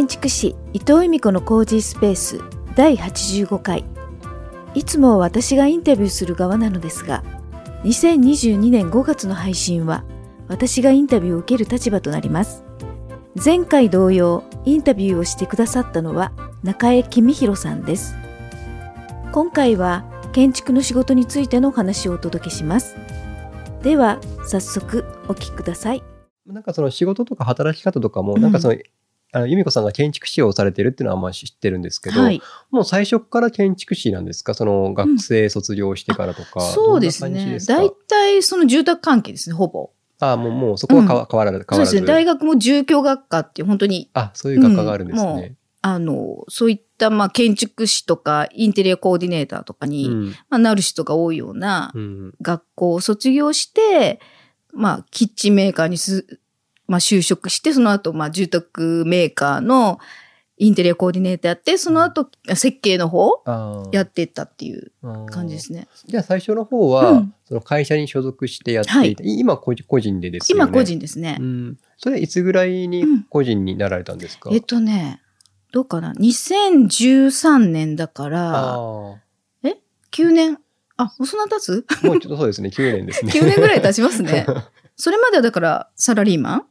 建築士伊藤由美子のコージースペース第85回。いつも私がインタビューする側なのですが2022年5月の配信は私がインタビューを受ける立場となります。前回同様インタビューをしてくださったのは中江公弘さんです。今回は建築の仕事についてのお話をお届けします。では早速お聞きください。なんかその仕事とか働き方とかも、なんかその、あの由美子さんが建築士をされてるっていうのはまあ知ってるんですけど、はい、もう最初から建築士なんですか？その学生卒業してからとか、そうですね。大体その住宅関係ですね、ほぼ。ああ、もう、もうそこは変わ,、変わらず、変わらず。そうですね。大学も住居学科っていう本当に。あ、そういう学科があるんですね。うんあの、そういった、まあ、建築士とか、インテリアコーディネーターとかに、うんまあ、なる人が多いようなうん学校を卒業して、まあ、キッチンメーカーにす、まあ、就職して、その後、まあ、住宅メーカーのインテリアコーディネーターやって、その後、設計の方やってったっていう感じですね。じゃあ最初の方は、うんその会社に所属してやっていて、今個人個人でですよね。今、個人ですねう。ん。それいつぐらいに個人になられたんですか、えっとね、どうかな ?2013 年だから、あ9年？あ、もうそんな経つ？あ、もうちょっとそうですね、9年ですね。?9 年ぐらい経ちますね。それまではだからサラリーマン？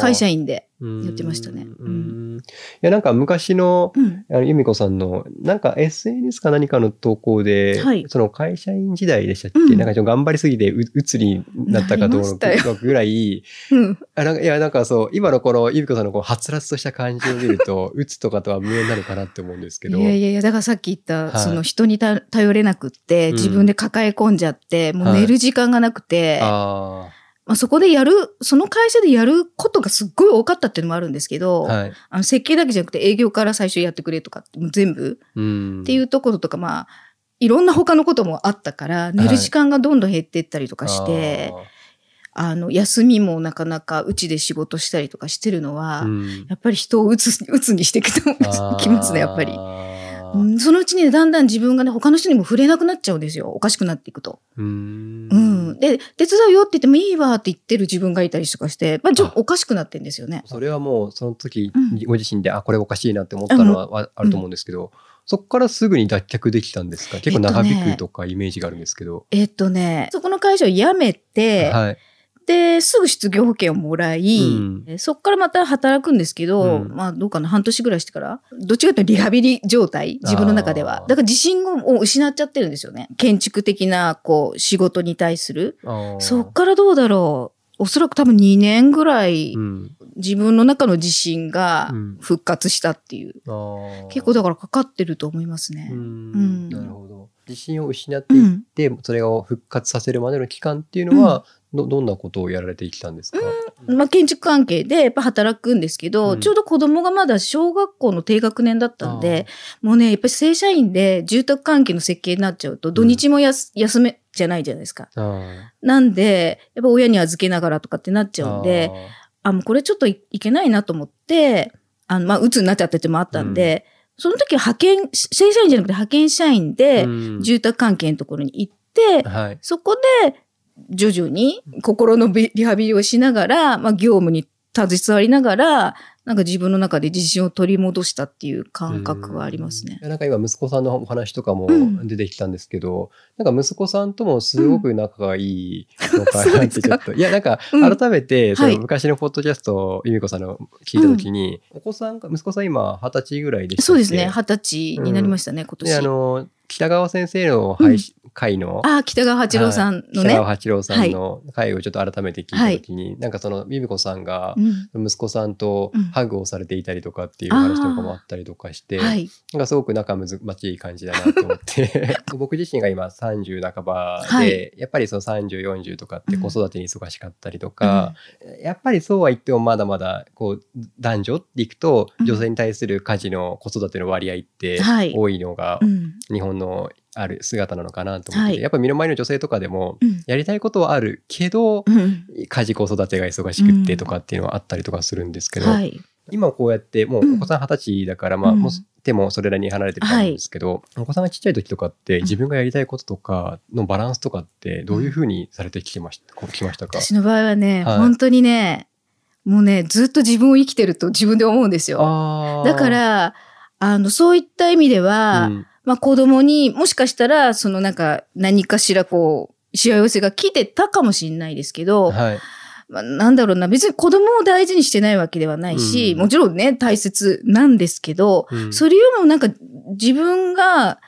会社員で。ややってましたね。うん。いや、なんか昔の、うん。あの、由美子さんの、なんか SNS か何かの投稿で、はい。その会社員時代でしたっけ、うん。なんかちょっと頑張りすぎてう、うつになったかどうかぐらい、うん。あなんかいや、なんかそう、今のこの由美子さんのこう、はつらつとした感じを見ると、うつとかとは無縁なのかなって思うんですけいど。やいやいや、だからさっき言った、はい。その人にた頼れなくって、うん。自分で抱え込んじゃって、もう寝る時間がなくて、あまあ、そこでやる、その会社でやることがすっごい多かったっていうのもあるんですけあ、ど、はい。あの設計だけじゃなくて営業から最初やってくれとかって、もう全部うん。っていうところとか、まあ、いろんな他のこともあったから、寝る時間がどんどん減っていったりとかして、あの、休みもなかなかうちで仕事したりとかしてるのは、うんやっぱり人をうつ、うつにしてきますね、やっぱり。そのうちにね、だんだん自分がね、他の人にも触れなくなっちゃうんですよ。おかしくなっていくと。うんうん。で、手伝うよって言ってもいいわって言ってる自分がいたりとかして、まあ、ちょっとおかしくなってんですよね。それはもうその時うんご自身で、あこれおかしいなって思ったのはわあると思うんですけど、そこからすぐに脱却できたんですか？結構長引くとかイメージがあるんですけど。えっとね、そこの会社を辞めて、はい。で、すぐ失業保険をもらい、うんえそこからまた働くんですけど、うんまあどうかな、半年ぐらいしてから、どっちかというとリハビリ状態、自分の中であは。ーだから自信を失っちゃってるんですよね。建築的な、こう、仕事に対する。そっからどうだろう。おそらく多分2年ぐらい、うん。自分の中の自信がうん復活したっていう。あー結構だからかかってると思いますね。ううんん。なるほど。自信を失っていって、それを復活させるまでの期間っていうのは、どどんなことをやられてきたんですか、まあ、建築関係でやっぱ働くんですけど、うん。ちょうど子供がまだ小学校の低学年だったんで、もうね、やっぱり正社員で住宅関係の設計になっちゃうと、土日もやす、休めじゃないじゃないですか。なんで、やっぱ親に預けながらとかってなっちゃうんで、あもうこれちょっといいけないなと思って、あの、まあ、鬱になっちゃっててもあったんで、その時は派遣、正社員じゃなくて派遣社員あで住宅関係のところに行って、はい。そこで徐々に心のビリハビリをしながら、まあ、業務に携わりながら、なんか自分の中で自信を取り戻したっていう感覚はありますね。い。やなんか今息子さんのお話とかもうん。出てきたんですけど、なんか息子さんともすごく仲がいいのかなってちょっと。いや、なんかうん。改めて、そはい。の昔のポッドキャストを由美子さんの聞いたときに、お子さんが、息子さん今二十歳ぐらいでしたそうですね。二十歳になりましたね、今年。で、あの、北川先生の配信、会の、ああ、北川八郎さんのね。北川八郎さんの会をちょっと改めて聞いたときに、なんかその、由美子さんがう、ん。息子さんとうんハグをされていたりとかっていう話とかもあったりとかして、はい。なんかすごく仲むずまじい感じだなと思って。僕自身が今30半ばで、はい。やっぱりその3040とかって子育てに忙しかったりとか、やっぱりそうは言ってもまだまだこう男女っていくとうん。女性に対する家事の子育ての割合ってはい。多いのがうん。日本のある姿なのかなと思ってて、はい。やっぱ目の前の女性とかでもうん。やりたいことはあるけど、うん。家事子育てが忙しくってとかっていうのはあったりとかするんですけど、はい。今こうやってもうお子さん二十歳だから、まあうん。もうでもそれらに離れてる感じですけど、お子さんがちっちゃい時とかって自分がやりたいこととかのバランスとかってどういうふうにされてきてました、こうきましたか？私の場合はね、はい。本当にね、もうね、ずっと自分を生きてると自分で思うんですよ。だか、ら、あの、そういった意味では、うんまあ子供にもしかしたら、そのなんか何かしらこう、しわ寄せが来てたかもしれないですけど、はい。まあ、なんだろうな、別に子供を大事にしてないわけではないし、うんもちろんね、大切なんですけど、うんそれよりもなんか自分が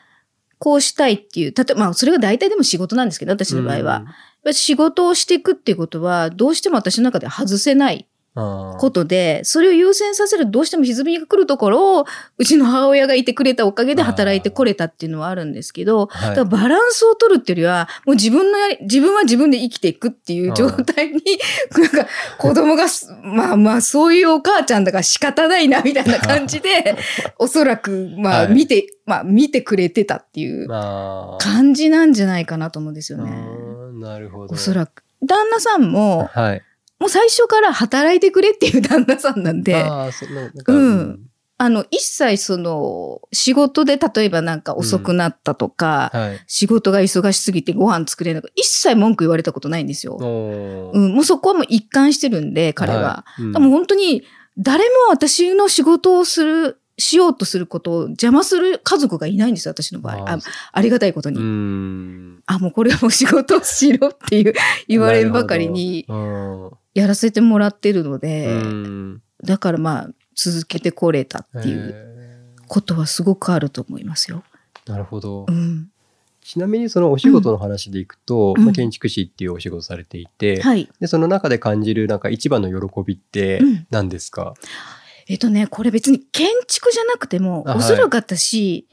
こうしたいっていう、例えば、まあそれが大体でも仕事なんですけど、私の場合は。やっぱり仕事をしていくっていうことは、どうしても私の中で外せないことで、それを優先させるどうしても歪みが来るところを、うちの母親がいてくれたおかげで働いてこれたっていうのはあるんですけど、はいだからバランスを取るっていうよりは、もう自分のやり、自分は自分で生きていくっていう状態に、なんか子供がす、まあまあそういうお母ちゃんだから仕方ないなみたいな感じで、おそらくまあはい見て、まあ見てくれてたっていう感じなんじゃないかなと思うんですよね。うんなるほど。おそらく。旦那さんも、はい。もう最初から働いてくれっていう旦那さんなんで、ああ、その、なんか、うん。あの、一切その、仕事で例えばなんか遅くなったとか、はい。仕事が忙しすぎてご飯作れなく一切文句言われたことないんですよ。うん、もうそこはもう一貫してるんで、彼は。い。うん。でも本当に、誰も私の仕事をする、しようとすることを邪魔する家族がいないんですよ、私の場合。ああありがたいことに。あ、もうこれはもう仕事をしろっていう言われるばかりにやらせてもらってるのうんで、うんだからまあ続けてこれたっていうへことはすごくあると思いますよ。ーなるほどう。ん。ちなみにそのお仕事の話でいくと、うんまあ、建築士っていうお仕事されていて、はい。でその中で感じるなんか一番の喜びってうん何ですか、えっとね、これ別に建築じゃなくても、おそらく私、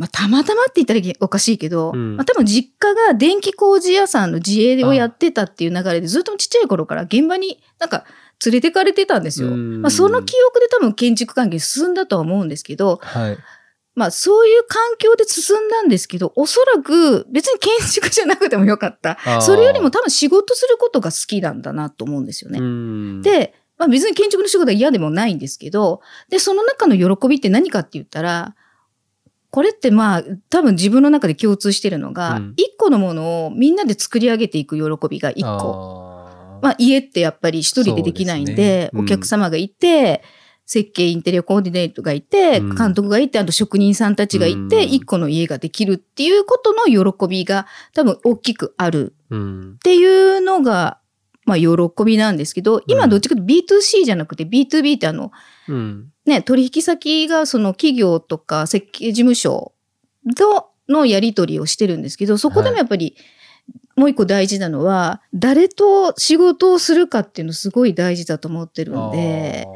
まあ、たまたまって言ったらおかしいけど、うんまあ、多分実家が電気工事屋さんの自営をやってたっていう流れで、ずっとちっちゃい頃から現場になんか連れてかれてたんですよ。うんまあ、その記憶で多分建築関係進んだとは思うんですけど、はい。まあそういう環境で進んだんですけど、おそらく別に建築じゃなくてもよかった。それよりも多分仕事することが好きなんだなと思うんですよね。うん、で、まあ別に建築の仕事は嫌でもないんですけど、で、その中の喜びって何かって言ったら、これってまあ多分自分の中で共通してるのが、うん。一個のものをみんなで作り上げていく喜びが一個。個まあ家ってやっぱり一人でできないんで、ね。うん。お客様がいて、設計インテリアコーディネートがいて、うん。監督がいて、あと職人さんたちがいて、うん。一個の家ができるっていうことの喜びが多分大きくある。うん。っていうのが、まあ喜びなんですけど、今どっちかというと B2C じゃなくて B2B ってあの、うん。ね、取引先がその企業とか設計事務所とのやり取りをしてるんですけど、そこでもやっぱり、もう一個大事なのは、誰と仕事をするかっていうのすごい大事だと思ってるんで、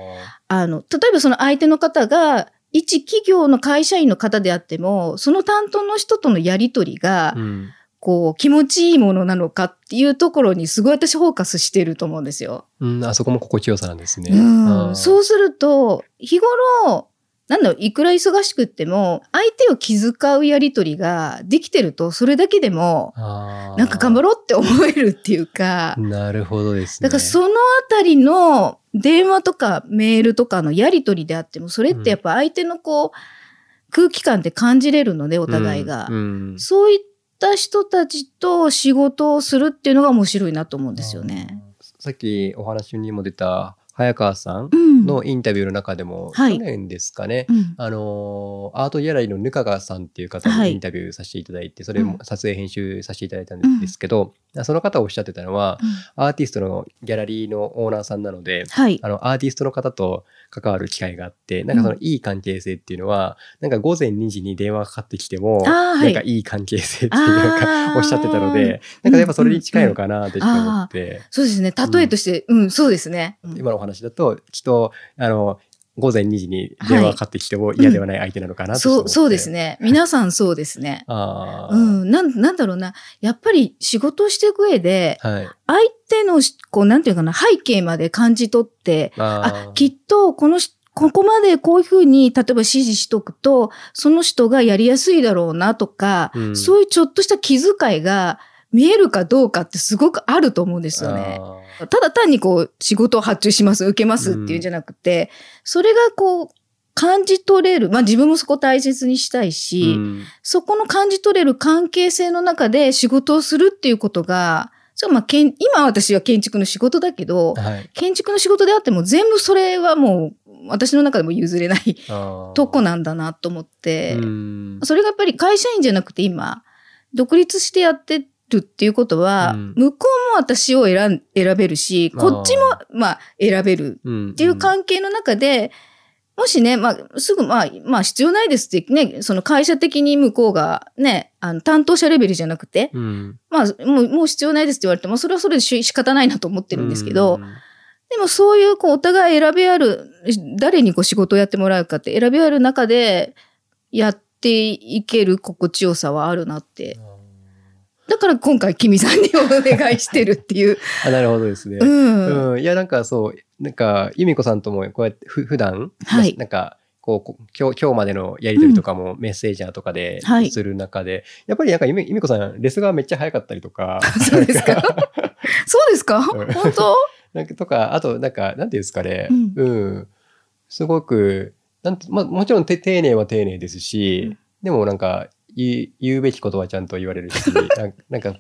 あの、例えばその相手の方が、一企業の会社員の方であっても、その担当の人とのやり取りがうんこう、気持ちいいものなのかっていうところにすごい私フォーカスしてると思うんですよ。うん、あそこも心地よさなんですね。そうすると、日頃、なんだろう、いくら忙しくっても、相手を気遣うやりとりができてると、それだけでも、なんか頑張ろうって思えるっていうか、なるほどですね。だからそのあたりの電話とかメールとかのやりとりであっても、それってやっぱ相手のこう、空気感って感じれるので、お互いが。うんうんそういった人たちと仕事をするっていうのが面白いなと思うんですよね。さっきお話にも出た早川さんうん。のインタビューの中でも、はい。去年ですかね、うん。あのーアートギャラリーのぬかがさんっていう方はい。にインタビューさせていただいて、それもうん。撮影編集させていただいたんですけど、その方おっしゃってたのは、アーティストのギャラリーのオーナーさんなので、はい。あのアーティストの方と関わる機会があってなんかそのいい関係性っていうのは、なんか午前2時に電話がかかってきても、はい。なんかいい関係性っていうか ー。おっしゃってたのでなんかやっぱそれに近いのかなってちょっと思って、そうですね。例えとして、うん、そうですね。今のお話だときっとあの午前2時に電話がかかってきても嫌ではない相手なのかなとちょっと思って。そう、そうですね。皆さんそうですね。あー。うん、なん、なんだろうな。やっぱり仕事をしていく上で、はい。相手のし、こう、なんていうかな、背景まで感じ取って、ああ、きっと、このし、ここまでこういうふうに、例えば指示しとくと、その人がやりやすいだろうなとか、うん。そういうちょっとした気遣いが見えるかどうかってすごくあると思うんですよね。あただ単にこう、仕事を発注します、受けますっていうんじゃなくて、それがこう、感じ取れる。まあ自分もそこ大切にしたいーし、うんそこの感じ取れる関係性の中で仕事をするっていうことが、そう、まあ、けん今私は建築の仕事だけど、はい。建築の仕事であっても全部それはもう私の中でも譲れないとこなんだなと思って、うんそれがやっぱり会社員じゃなくて今、独立してやってるっていうことは、うん。向こうも私を選ん選べるし、こっちもまあ選べるうんっていう関係の中で、もしね、まあ、すぐ、まあ、まあ、必要ないですってね、その会社的に向こうがね、あの、担当者レベルじゃなくて、うん。まあ、もう、もう必要ないですって言われても、それはそれでし仕方ないなと思ってるんですけど、うん。でもそういう、こう、お互い選びある、誰にこう仕事をやってもらうかって選びある中で、やっていける心地よさはあるなって。だから今回、君さんにお願いしてるっていう。あなるほどですね。うん。うん、いやなんかそうなんか由美子さんともこうやってふ普段、はい。なんかこうこ今日今日までのやり取りとかもメッセージャーとかではい。する中で、やっぱりなんか由美子さんレスがめっちゃ早かったりとかそうですか？そうですか？うん。本当？なんかとかあとなんかなんていうんですかね、うん。うん。すごくなんて、まあ、もちろんて丁寧は丁寧ですし、うん。でもなんか言う言うべきことはちゃんと言われるし なんかなんか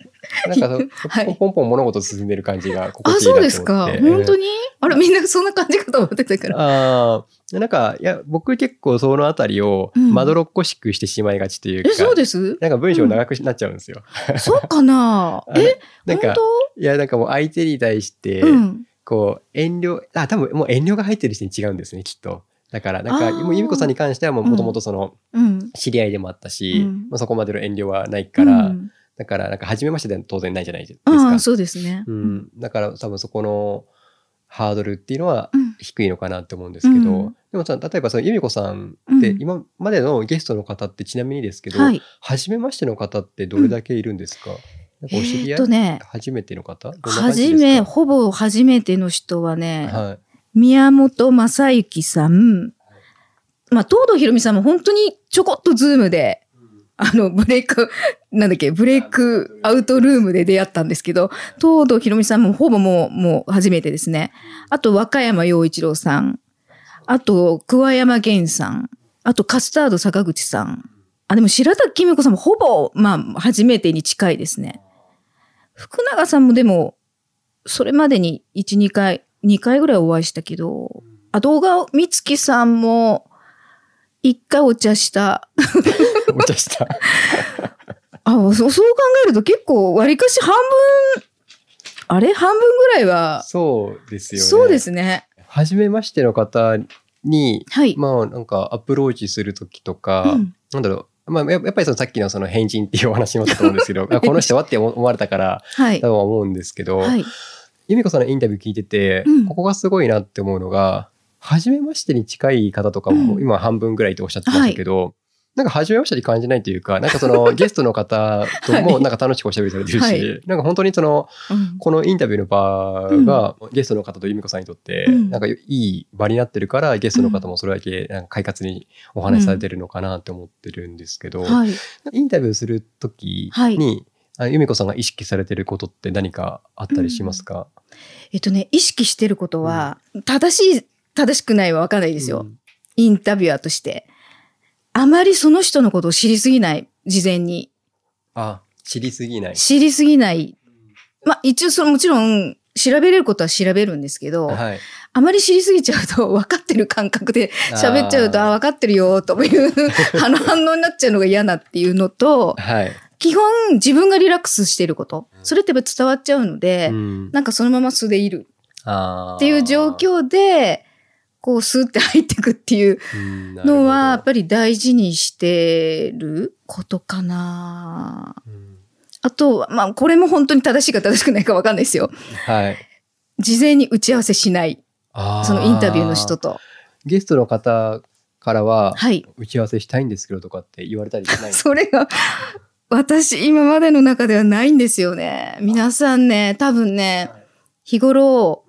なんかはい。ポンポン物事進んでる感じが心あ、地いいなと思って。そうですか。本当に？あれ、みんなそんな感じかと思ってたから。ああ、なんか、いや、僕結構そのあたりをうん。まどろっこしくしてしまいがちというか、え、そうです？なんか文章長くなっちゃうんですよ。そうかな？え、なんか、本いや、なんかもう相手に対して、当うん。こう、遠慮、あ、多分もう遠慮が入ってる人に違うんですね、きっと。だから、なんか、由美子さんに関してはもともとその、うん。知り合いでもあったし、うん。まあ、そこまでの遠慮はないから、うん。だから、なんか、初めましてで当然ないじゃないですか。そうですね。うん、だから多分そこのハードルっていうのはうん。低いのかなって思うんですけど、うん。でもさ例えばその由美子さんってうん。今までのゲストの方ってちなみにですけど、はい。初めましての方ってどれだけいるんですか、なんかお知り合い、ね初めての方？どんな感じですか？はじめ、ほぼ初めての人はね、はい宮本正幸さん、まあ、東堂ひろみさんも本当にちょこっとズームで、あの、ブレイク、なんだっけ、ブレイクアウトルームで出会ったんですけど、東堂ひろみさんもほぼもう、もう初めてですね。あと、和歌山陽一郎さん。あと、桑山源さん。あと、カスタード坂口さん。あ、でも白滝美子さんもほぼ、まあ、初めてに近いですね。福永さんもでも、それまでに1、2回、2回ぐらいお会いしたけど、あ、動画、美月さんも、1回お茶した。お茶した あ、そうそう考えると結構、わりかし半分、あれ？半分ぐらいは、そうですよねそうですね。初めましての方にはい。まあなんかアプローチする時とか、うんなんだろうまあややっぱりそのさっきのその変人っていうお話もあったと思うんですけど あこの人はって思われたからはい多。分思うんですけど、はい。由美子さんのインタビュー聞いてて、うん。ここがすごいなって思うのが初めましてに近い方とかも、うん。今半分ぐらいっておっしゃってましたけど、なんか初めましてに感じないというかなんかその ゲストの方ともはい。なんか楽しくおしゃべりされてるし、はい。なんか本当にそのうん。このインタビューの場が、ゲストの方と由美子さんにとって、うん。なんかいい場になってるからゲストの方もそれだけなんか快活にお話しされてるのかなって思ってるんですけど、はい。インタビューする時はい。に、あ由美子さんが意識されてることって何かあったりしますか、えっとね、意識してることは、正しい、正しくないは分かんないですよ。うんインタビュアーとして。あまりその人のことを知りすぎない、事前に。あ知りすぎない。知りすぎない。まあ一応そのもちろん調べれることは調べるんですけど、はい、あまり知りすぎちゃうと分かってる感覚で喋っちゃうと、あ分かってるよ、という 反応になっちゃうのが嫌なっていうのと、はい。基本自分がリラックスしてること。それってやっぱ伝わっちゃうので、うんなんかそのまま素でいるっていう状況で、こうスーって入ってくっていうのは、やっぱり大事にしてることかな。うんあとは、まあ、これも本当に正しいか正しくないかわかんないですよ。はい。事前に打ち合わせしない。そのインタビューの人と。ゲストの方からは、はい。打ち合わせしたいんですけどとかって言われたりしないそれが、私、今までの中ではないんですよね。皆さんね、多分ね、日頃、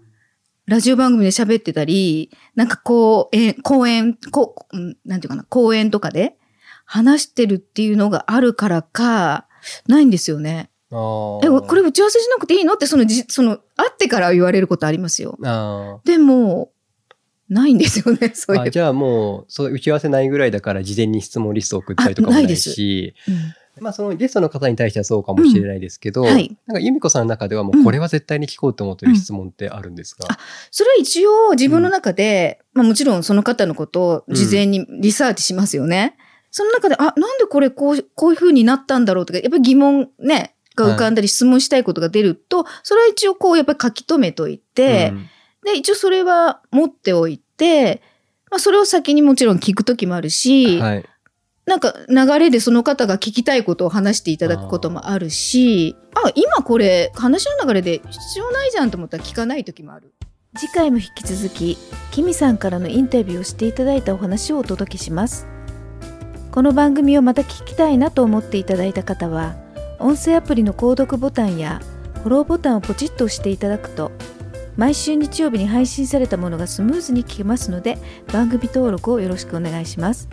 ラジオ番組で喋ってたり、なんかこう、え講演、こう、うんなんていうかな、講演とかで話してるっていうのがあるからか、ないんですよね。え、これ打ち合わせしなくていいの？って、そのじ、その、会ってから言われることありますよ。あでも、ないんですよね、そういう。じゃあもうそう打ち合わせないぐらいだから事前に質問リスト送ったりとかもないあないですしうんまあそのゲストの方に対してはそうかもしれないですけど、うん。はい。なんか由美子さんの中ではもうこれは絶対に聞こうと思ってる質問ってあるんですか、あそれは一応自分の中で、まあもちろんその方のことを事前にリサーチしますよね。その中で、あ、なんでこれこう、こういう風になったんだろうとか、やっぱり疑問ね、が浮かんだり質問したいことが出ると、それは一応こうやっぱり書き留めといて、うん。で、一応それは持っておいて、まあそれを先にもちろん聞くときもあるし、はい。なんか流れでその方が聞きたいことを話していただくこともあるし、あ今これ話の流れで必要ないじゃんと思ったら聞かない時もある。次回も引き続きキミさんからのインタビューをしていただいたお話をお届けしますこの番組をまた聞きたいなと思っていただいた方は音声アプリの購読ボタンやフォローボタンをポチッと押していただくと毎週日曜日に配信されたものがスムーズに聞けますので番組登録をよろしくお願いします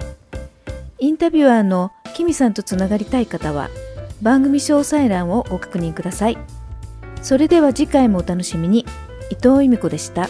インタビュアーのキミさんとつながりたい方は番組詳細欄をご確認くださいそれでは次回もお楽しみに伊藤由美子でした。